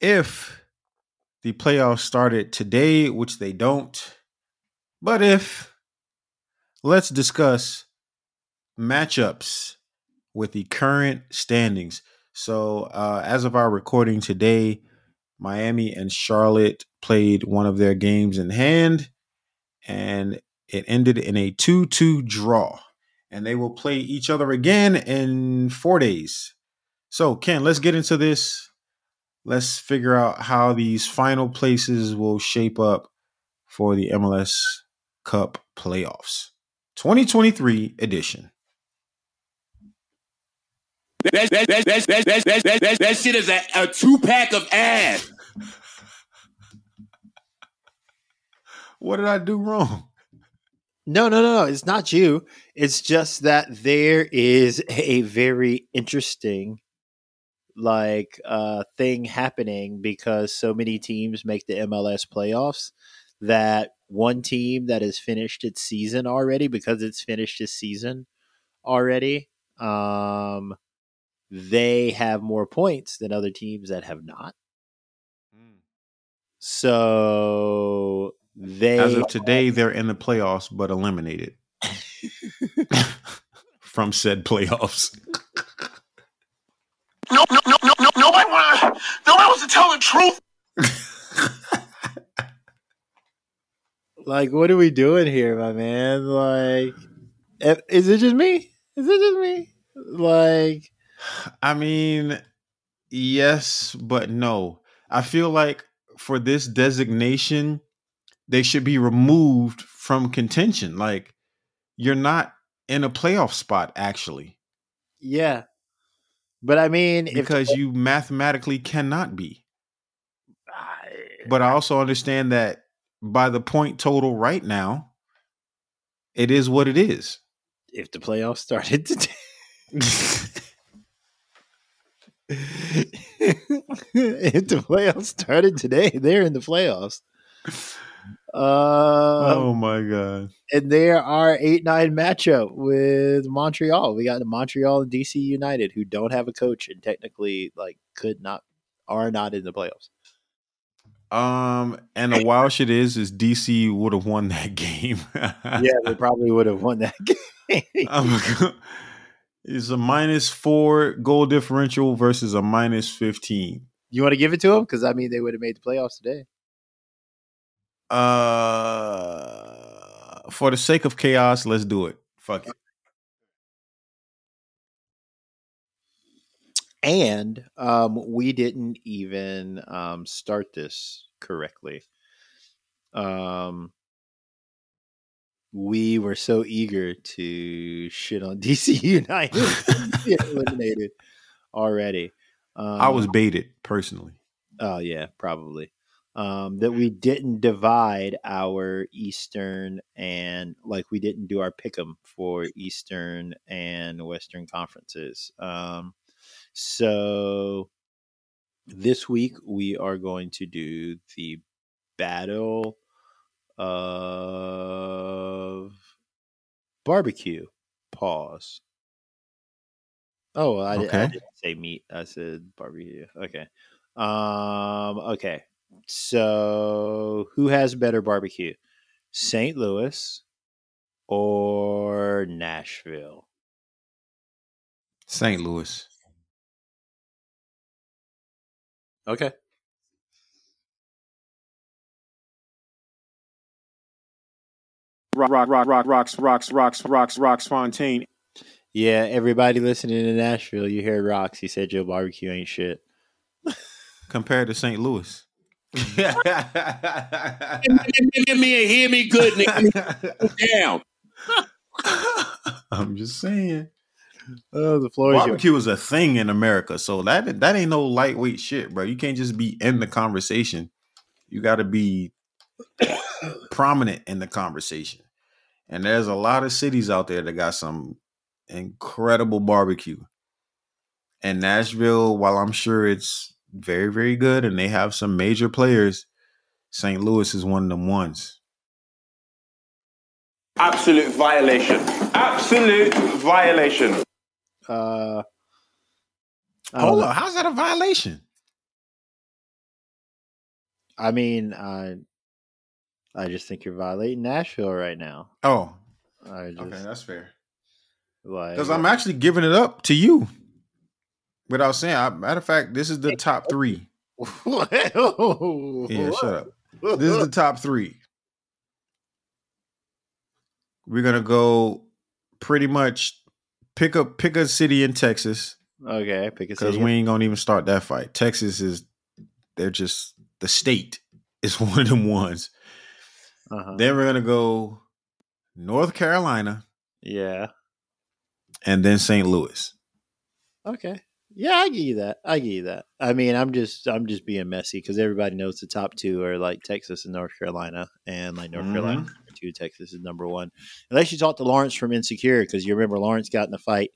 If the playoffs started today, which they don't, but if, let's discuss matchups with the current standings. So, uh, as of our recording today, Miami and Charlotte played one of their games in hand, and it ended in a 2 2 draw. And they will play each other again in four days. So, Ken, let's get into this let's figure out how these final places will shape up for the MLS Cup playoffs. 2023 edition. That, that, that, that, that, that, that, that, that shit is a, a two pack of ass. what did I do wrong? No, no, no, no. It's not you. It's just that there is a very interesting like uh, thing happening because so many teams make the MLS playoffs that one team that has finished its season already because it's finished its season already um, they have more points than other teams that have not mm. so they as of today they're in the playoffs but eliminated from said playoffs no, no, no, no, no, nobody want to. nobody wants to tell the truth. like, what are we doing here, my man? Like, eh, is it just me? Is it just me? Like, I mean, yes, but no. I feel like for this designation, they should be removed from contention. Like, you're not in a playoff spot, actually. Yeah, but I mean, because if, you mathematically cannot be. but I also understand that by the point total right now, it is what it is. If the playoffs started today. if the playoffs started today, they're in the playoffs. Uh, oh my god! And there are eight nine matchup with Montreal. We got the Montreal and DC United, who don't have a coach and technically like could not are not in the playoffs. Um, and the wild shit is, is DC would have won that game. yeah, they probably would have won that game. um, it's a minus four goal differential versus a minus fifteen. You want to give it to them because I mean they would have made the playoffs today. Uh, for the sake of chaos, let's do it. Fuck it. And um, we didn't even um, start this correctly. Um, we were so eager to shit on DC United eliminated already. Um, I was um, baited personally. Oh yeah, probably um, that we didn't divide our Eastern and like we didn't do our pick'em for Eastern and Western conferences. Um, so this week we are going to do the battle of barbecue. Pause. Oh, I, okay. I didn't say meat. I said barbecue. Okay. Um. Okay. So, who has better barbecue? St. Louis or Nashville? St. Louis. Okay. Rock, rock, rock, rock, Rox, Rox, Rox, Rox, Rox, Fontaine. Yeah, everybody listening to Nashville, you hear Rox. He said your barbecue ain't shit. Compared to St. Louis give, me a hear me good nigga. down. I'm just saying. Oh, the floor is. Barbecue is a thing in America, so that that ain't no lightweight shit, bro. You can't just be in the conversation. You got to be prominent in the conversation. And there's a lot of cities out there that got some incredible barbecue. And Nashville, while I'm sure it's very, very good and they have some major players, St. Louis is one of them ones. Absolute violation. Absolute violation. Uh, Hold know. on, how's that a violation? I mean, I, I just think you're violating Nashville right now. Oh, I just okay, that's fair. like Because I'm actually giving it up to you. Without saying, I, matter of fact, this is the top three. Yeah, shut up. This is the top three. We're gonna go pretty much pick a pick a city in Texas okay. Pick a city because we ain't gonna even start that fight. Texas is they're just the state is one of them ones. uh-huh. Then we're gonna go North Carolina yeah. and then St. Louis. Okay. Yeah, I give you that. I give you that. I mean, I'm just I'm just being messy because everybody knows the top two are like Texas and North Carolina, and like North Carolina Mhm. is number two, Texas is number one. Unless you talk to Lawrence from Insecure, because you remember Lawrence got in a fight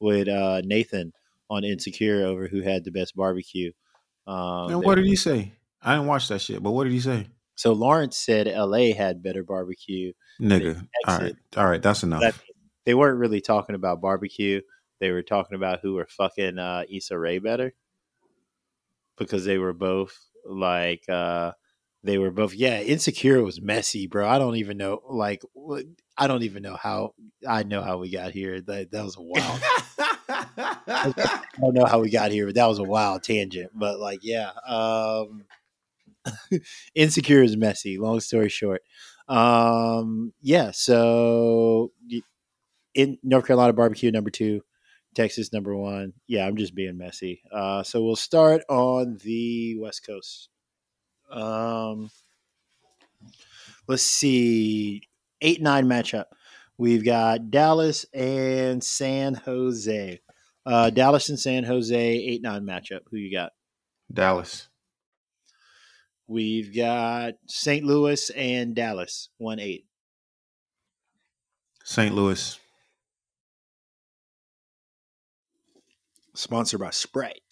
with uh, Nathan on Insecure over who had the best barbecue. Um, and what did he say? I didn't watch that shit, but what did he say? so Lawrence said L.A. had better barbecue. Nigga. All right. All right. that's enough. That, they weren't really talking about barbecue. They were talking about who were fucking uh, Issa Rae better because they were both like uh, they were both yeah. Insecure was messy, bro. I don't even know like I don't even know how I know how we got here. That that was a wild. I don't know how we got here, but that was a wild tangent. But like, yeah, um, insecure is messy. Long story short, um, yeah. So in North Carolina barbecue number two, Texas number one. Yeah, I'm just being messy. Uh, so we'll start on the West Coast. Um, let's see, eight nine matchup. We've got Dallas and San Jose. Uh, Dallas and San Jose eight nine matchup. Who you got? Dallas. We've got St. Louis and Dallas one eight. St. Louis. Sponsored by Sprite.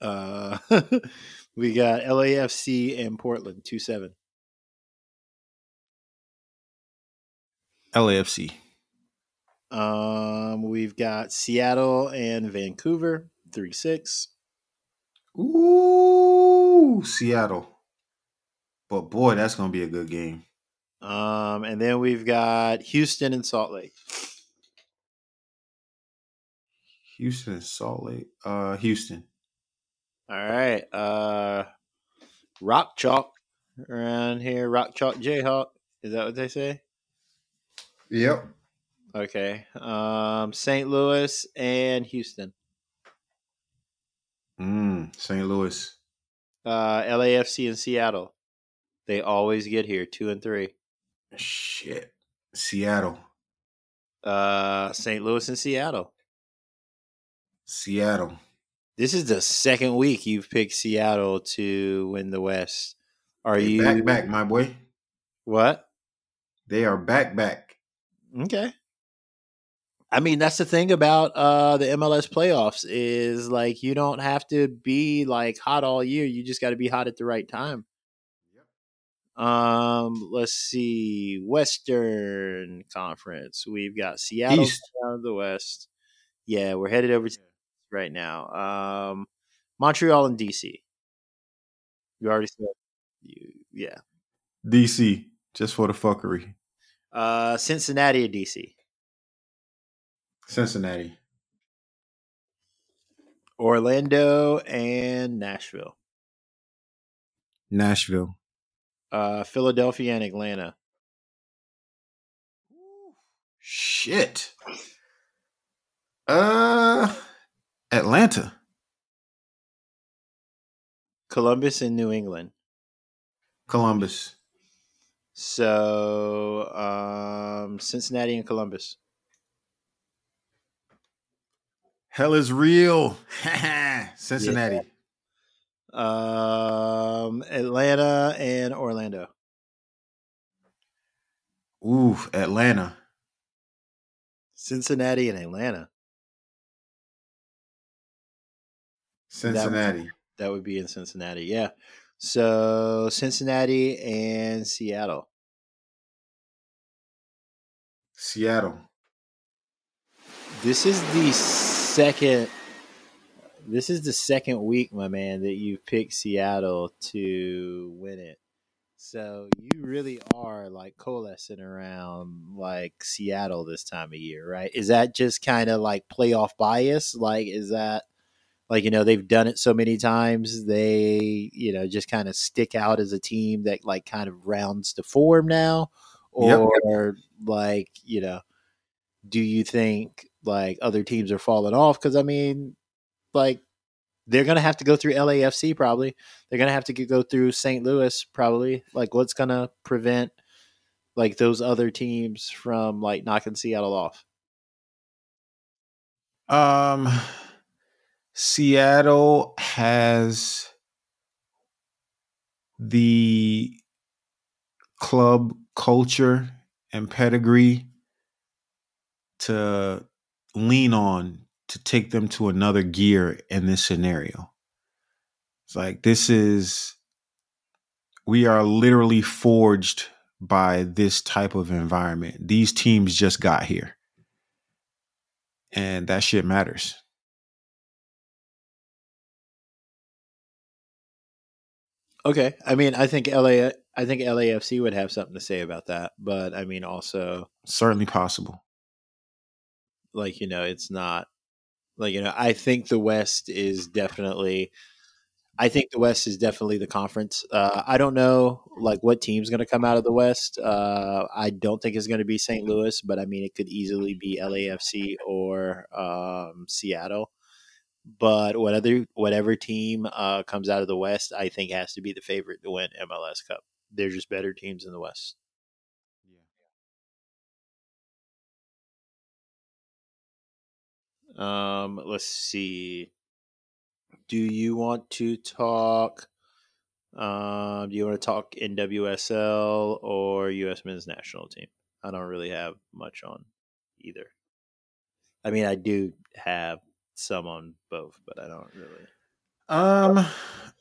Uh, we got LAFC and Portland two seven. LAFC. Um, we've got Seattle and Vancouver three six. Ooh, Seattle. But boy, that's gonna be a good game. Um, and then we've got Houston and Salt Lake. Houston and Salt Lake. Uh Houston. All right. Uh, Rock Chalk around here. Rock Chalk Jayhawk. Is that what they say? Yep. Okay. Um, St. Louis and Houston. Mm, St. Louis. Uh, LAFC and Seattle. They always get here two and three. Shit. Seattle. Uh, St. Louis and Seattle. Seattle. This is the second week you've picked Seattle to win the West. Are They you back back, my boy? What? They are back back. Okay. I mean, that's the thing about uh the MLS playoffs is like you don't have to be like hot all year. You just got to be hot at the right time. Um, let's see. Western Conference. We've got Seattle East. out of the West. Yeah, we're headed over to right now. Um, Montreal and DC. You already said you, yeah. DC. Just for the fuckery. Uh, Cincinnati or DC. Cincinnati. Orlando and Nashville. Nashville. Uh, Philadelphia and Atlanta. Shit. Uh Atlanta. Columbus and New England. Columbus. So um, Cincinnati and Columbus. Hell is real. Cincinnati. Um, Atlanta and Orlando. Ooh, Atlanta. Cincinnati and Atlanta. Cincinnati. That would be in Cincinnati. Yeah. So Cincinnati and Seattle. Seattle. This is the second. This is the second week, my man, that you've picked Seattle to win it. So you really are like coalescing around like Seattle this time of year, right? Is that just kind of like playoff bias? Like, is that like you know they've done it so many times they you know just kind of stick out as a team that like kind of rounds to form now, or Yep. like you know, do you think like other teams are falling off? Because I mean, like they're gonna have to go through LAFC probably. They're gonna have to go through St. Louis probably. Like, what's gonna prevent like those other teams from like knocking Seattle off? Um, Seattle has the club culture and pedigree to lean on to take them to another gear in this scenario. It's like this is we are literally forged by this type of environment. These teams just got here. And that shit matters. Okay, I mean, I think LA, I think LAFC would have something to say about that, but I mean, also Certainly possible. like you know, it's not like you know, I think the West is definitely. I think the West is definitely the conference. Uh, I don't know like what team's going to come out of the West. Uh, I don't think it's going to be St. Louis, but I mean it could easily be LAFC or um, Seattle. But whatever whatever team uh, comes out of the West, I think has to be the favorite to win MLS Cup. They're just better teams in the West. Yeah. Um, let's see. Do you want to talk? Um, do you want to talk NWSL or U.S. Men's National Team? I don't really have much on either. I mean, I do have some on both, but I don't really. Um,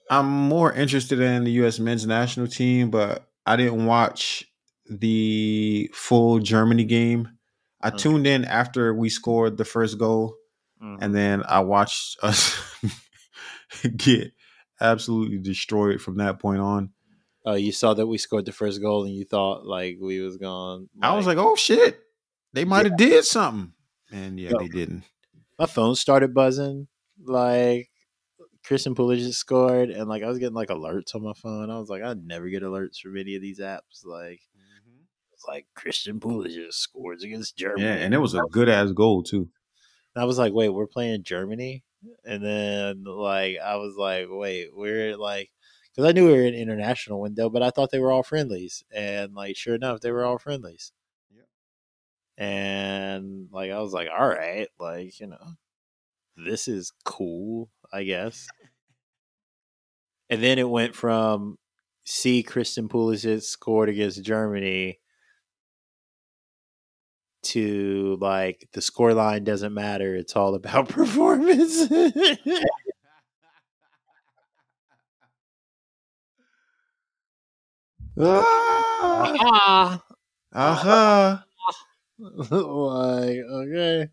I'm more interested in the U.S. men's national team, but I didn't watch the full Germany game. I Okay. tuned in after we scored the first goal, Mhm. and then I watched us get absolutely destroyed from that point on. Oh, you saw that we scored the first goal, and you thought like we was gone. I was like, "Oh shit, they might have did something," and yeah, they didn't. My phone started buzzing. Like Christian Pulisic scored, and like I was getting like alerts on my phone. I was like, I'd never get alerts from any of these apps. Like mm-hmm. it's like Christian Pulisic scores against Germany. Yeah, and it was a good ass goal too. I was like, wait, we're playing Germany, and then like I was like, wait, we're like. Because I knew we were in international window, but I thought they were all friendlies, and like sure enough, they were all friendlies. Yep. And like I was like, all right, like you know, this is cool, I guess. and then it went from see Christian Pulisic scored against Germany to like the score line doesn't matter; it's all about performance. Ah, uh-huh. like okay,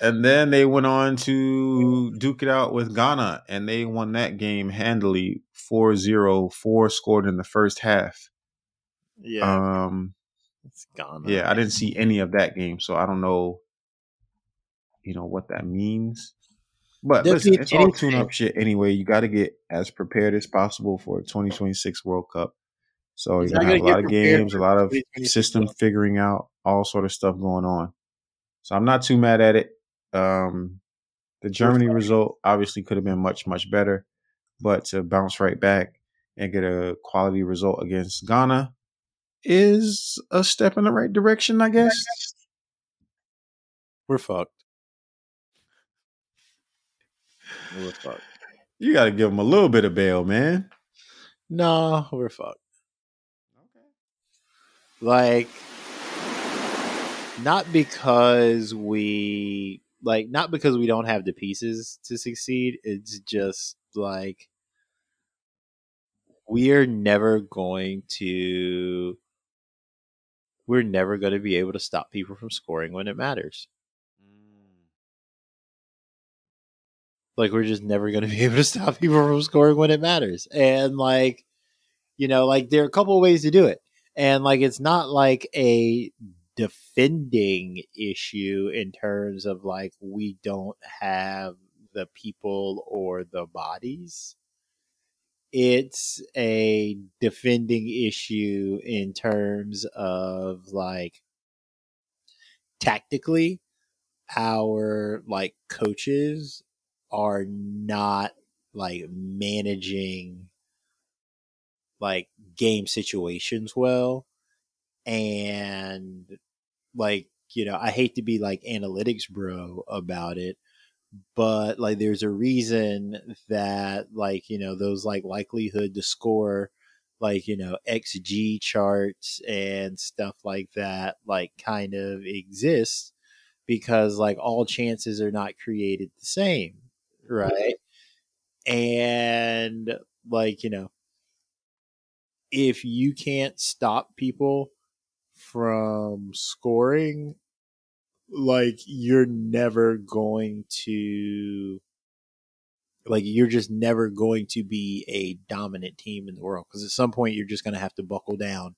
And then they went on to duke it out with Ghana, and they won that game handily 4 0. Four scored in the first half. yeah, Um, it's gone. yeah, I didn't see any of that game, so I don't know, you know, what that means. But listen, it's all tune up shit anyway. You got to get as prepared as possible for a 2026 World Cup. So you're gonna have a lot of games, a lot of system figuring out, all sort of stuff going on. So I'm not too mad at it. Um, the Germany result obviously could have been much much better, but to bounce right back and get a quality result against Ghana is a step in the right direction, I guess. We're fucked. We're fucked. You got to give them a little bit of bail, man. No, we're fucked. Okay. Like, not because we like, not because we don't have the pieces to succeed. It's just like we're never going to. We're never going to be able to stop people from scoring when it matters. Mm. Like we're just never going to be able to stop people from scoring when it matters. And like, you know, like there are a couple of ways to do it. And like it's not like a defending issue in terms of like we don't have the people or the bodies. It's a defending issue in terms of like tactically our like coaches are not like managing like game situations well and like you know i hate to be like analytics bro about it but like there's a reason that like you know those like likelihood to score like you know xg charts and stuff like that like kind of exist because like all chances are not created the same right? And like you know if you can't stop people from scoring like you're never going to like you're just never going to be a dominant team in the world because at some point you're just going to have to buckle down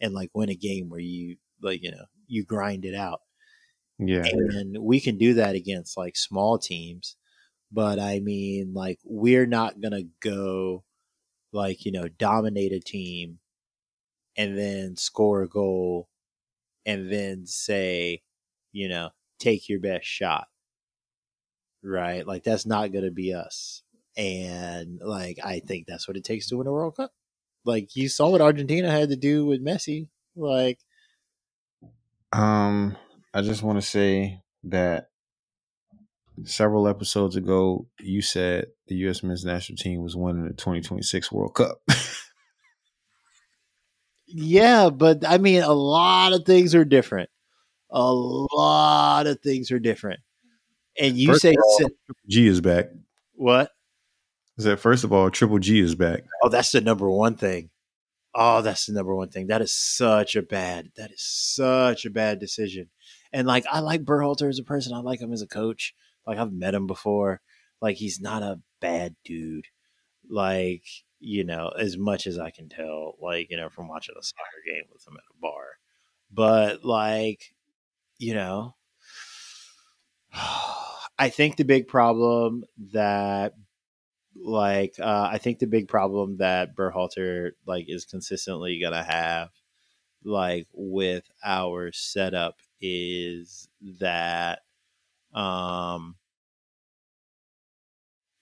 and like win a game where you like you know you grind it out Yeah. and we can do that against like small teams but i mean like we're not going to go like you know dominate a team and then score a goal and then say you know take your best shot right like that's not going to be us and like i think that's what it takes to win a world cup like you saw what argentina had to do with messi like Um, I just want to say that several episodes ago, you said the U.S. men's national team was winning the 2026 World Cup. Yeah, but I mean, a lot of things are different. A lot of things are different. And you First say all- G is back. what? Is that first of all, Triple G is back. Oh, that's the number one thing. Oh, that's the number one thing. That is such a bad. That is such a bad decision. And like, I like Berhalter as a person. I like him as a coach. Like, I've met him before. Like, he's not a bad dude. Like, you know, as much as I can tell, like, you know, from watching a soccer game with him at a bar. But like, you know, I think the big problem that like uh, I think the big problem that Berhalter like is consistently gonna have like with our setup is that um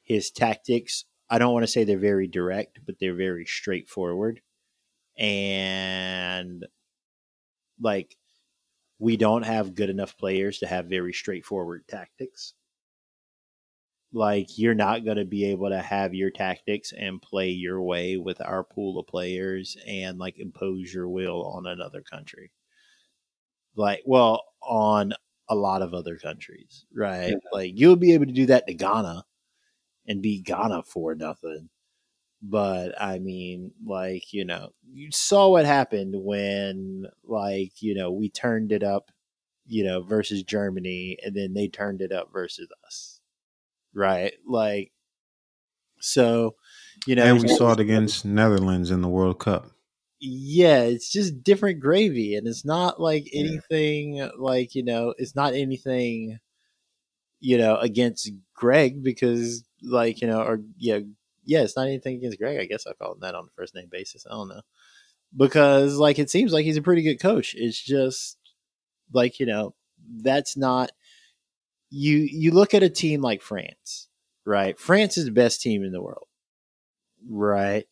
his tactics I don't want to say they're very direct, but they're very straightforward. And like we don't have good enough players to have very straightforward tactics. Like you're not going to be able to have your tactics and play your way with our pool of players and like impose your will on another country. Like well on a lot of other countries right? Like you'll be able to do that to ghana and beat ghana for nothing but i mean like you know you saw what happened when like you know we turned it up you know versus germany and then they turned it up versus us right? Like, so you know, and we saw it against Netherlands in the World Cup. yeah, it's just different gravy, and it's not like anything like you know, it's not anything you know against Gregg because like you know, or yeah, yeah, it's not anything against Gregg. I guess I call him that on a first name basis. I don't know because like it seems like he's a pretty good coach. It's just like you know, that's not you you look at a team like France, right? France is the best team in the world, right?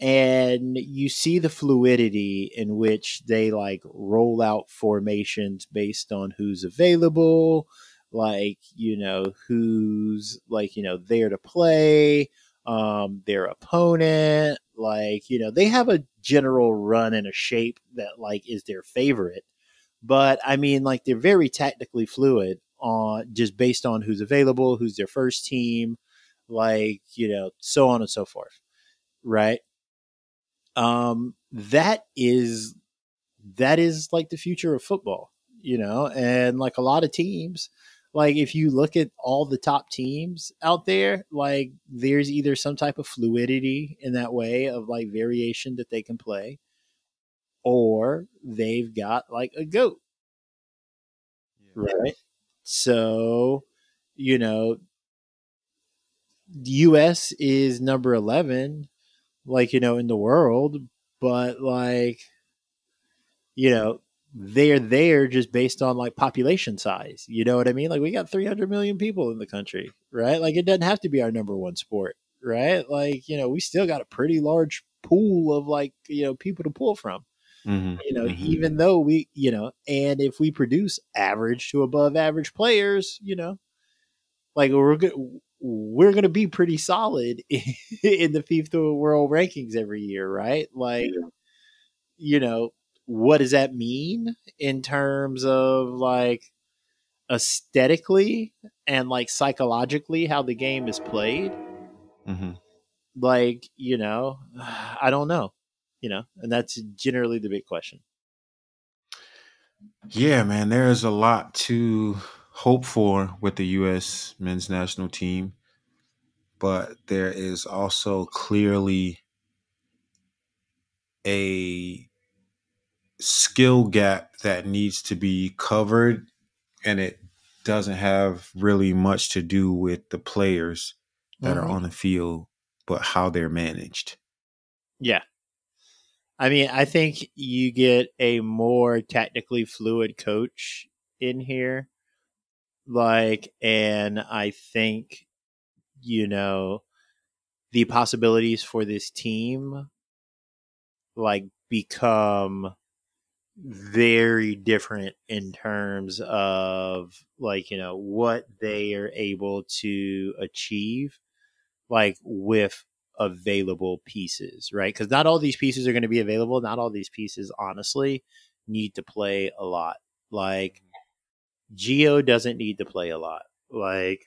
And you see the fluidity in which they like roll out formations based on who's available, like you know who's like you know there to play um their opponent like you know they have a general run and a shape that like is their favorite. But i mean like they're very tactically fluid on just based on who's available who's their first team like you know so on and so forth right? Um that is that is like the future of football you know? And like a lot of teams like if you look at all the top teams out there like there's either some type of fluidity in that way of like variation that they can play or they've got like a goat. Right. So you know the us is number 11 like you know in the world but like you know they're there just based on like population size you know what i mean like we got 300 million people in the country right like it doesn't have to be our number one sport right like you know we still got a pretty large pool of like you know people to pull from Mm-hmm. you know even though we you know and if we produce average to above average players you know like we're good we're going to be pretty solid in the FIFA World Rankings every year, right? Like, you know, what does that mean in terms of like aesthetically and like psychologically how the game is played? Mm-hmm. Like, you know, I don't know, you know, and that's generally the big question. Yeah, man, there's a lot to hope for with the U.S. men's national team, but there is also clearly a skill gap that needs to be covered, and it doesn't have really much to do with the players that Mhm. are on the field, but how they're managed. Yeah. I mean, I think you get a more tactically fluid coach in here. Like, and I think, you know, the possibilities for this team, like, become very different in terms of, like, you know, what they are able to achieve, like, with available pieces, right? Because not all these pieces are going to be available. Not all these pieces, honestly, need to play a lot. Like Gio doesn't need to play a lot. Like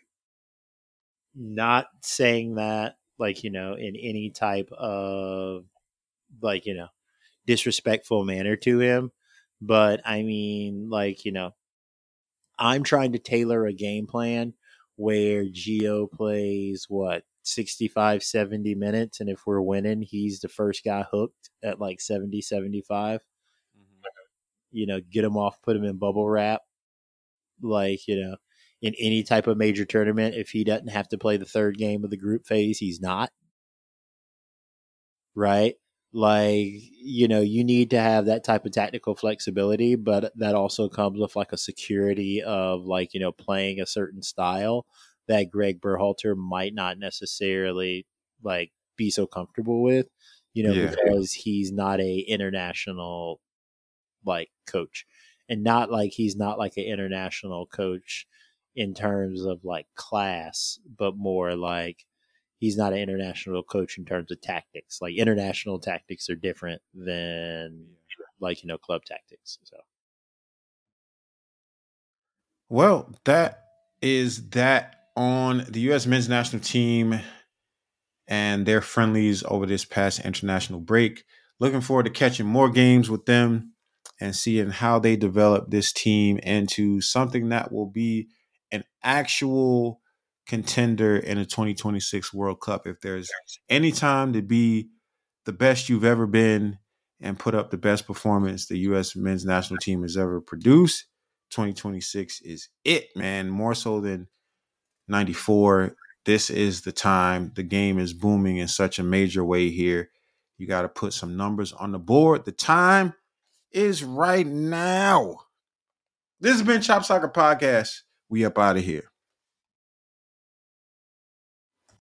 not saying that, like you know, in any type of like you know disrespectful manner to him, but I mean, like you know, I'm trying to tailor a game plan where Gio plays what 65 70 minutes and if we're winning he's the first guy hooked at like 70 75 mm-hmm. you know get him off put him in bubble wrap like you know in any type of major tournament if he doesn't have to play the third game of the group phase he's not. Right like you know you need to have that type of tactical flexibility but that also comes with like a security of like you know playing a certain style that Gregg Berhalter might not necessarily like be so comfortable with, you know, Yeah. because he's not a international like coach, and not like he's not like an international coach in terms of like class, but more like he's not an international coach in terms of tactics. Like international tactics are different than like you know club tactics. So Well, that is that on the U.S. men's national team and their friendlies over this past international break. Looking forward to catching more games with them and seeing how they develop this team into something that will be an actual contender in the 2026 World Cup. If there's any time to be the best you've ever been and put up the best performance the U.S. men's national team has ever produced, 2026 is it, man. More so than 94. This is the time. The game is booming in such a major way here. You got to put some numbers on the board. The time is right now. This has been Chop Soccer Podcast. We up out of here.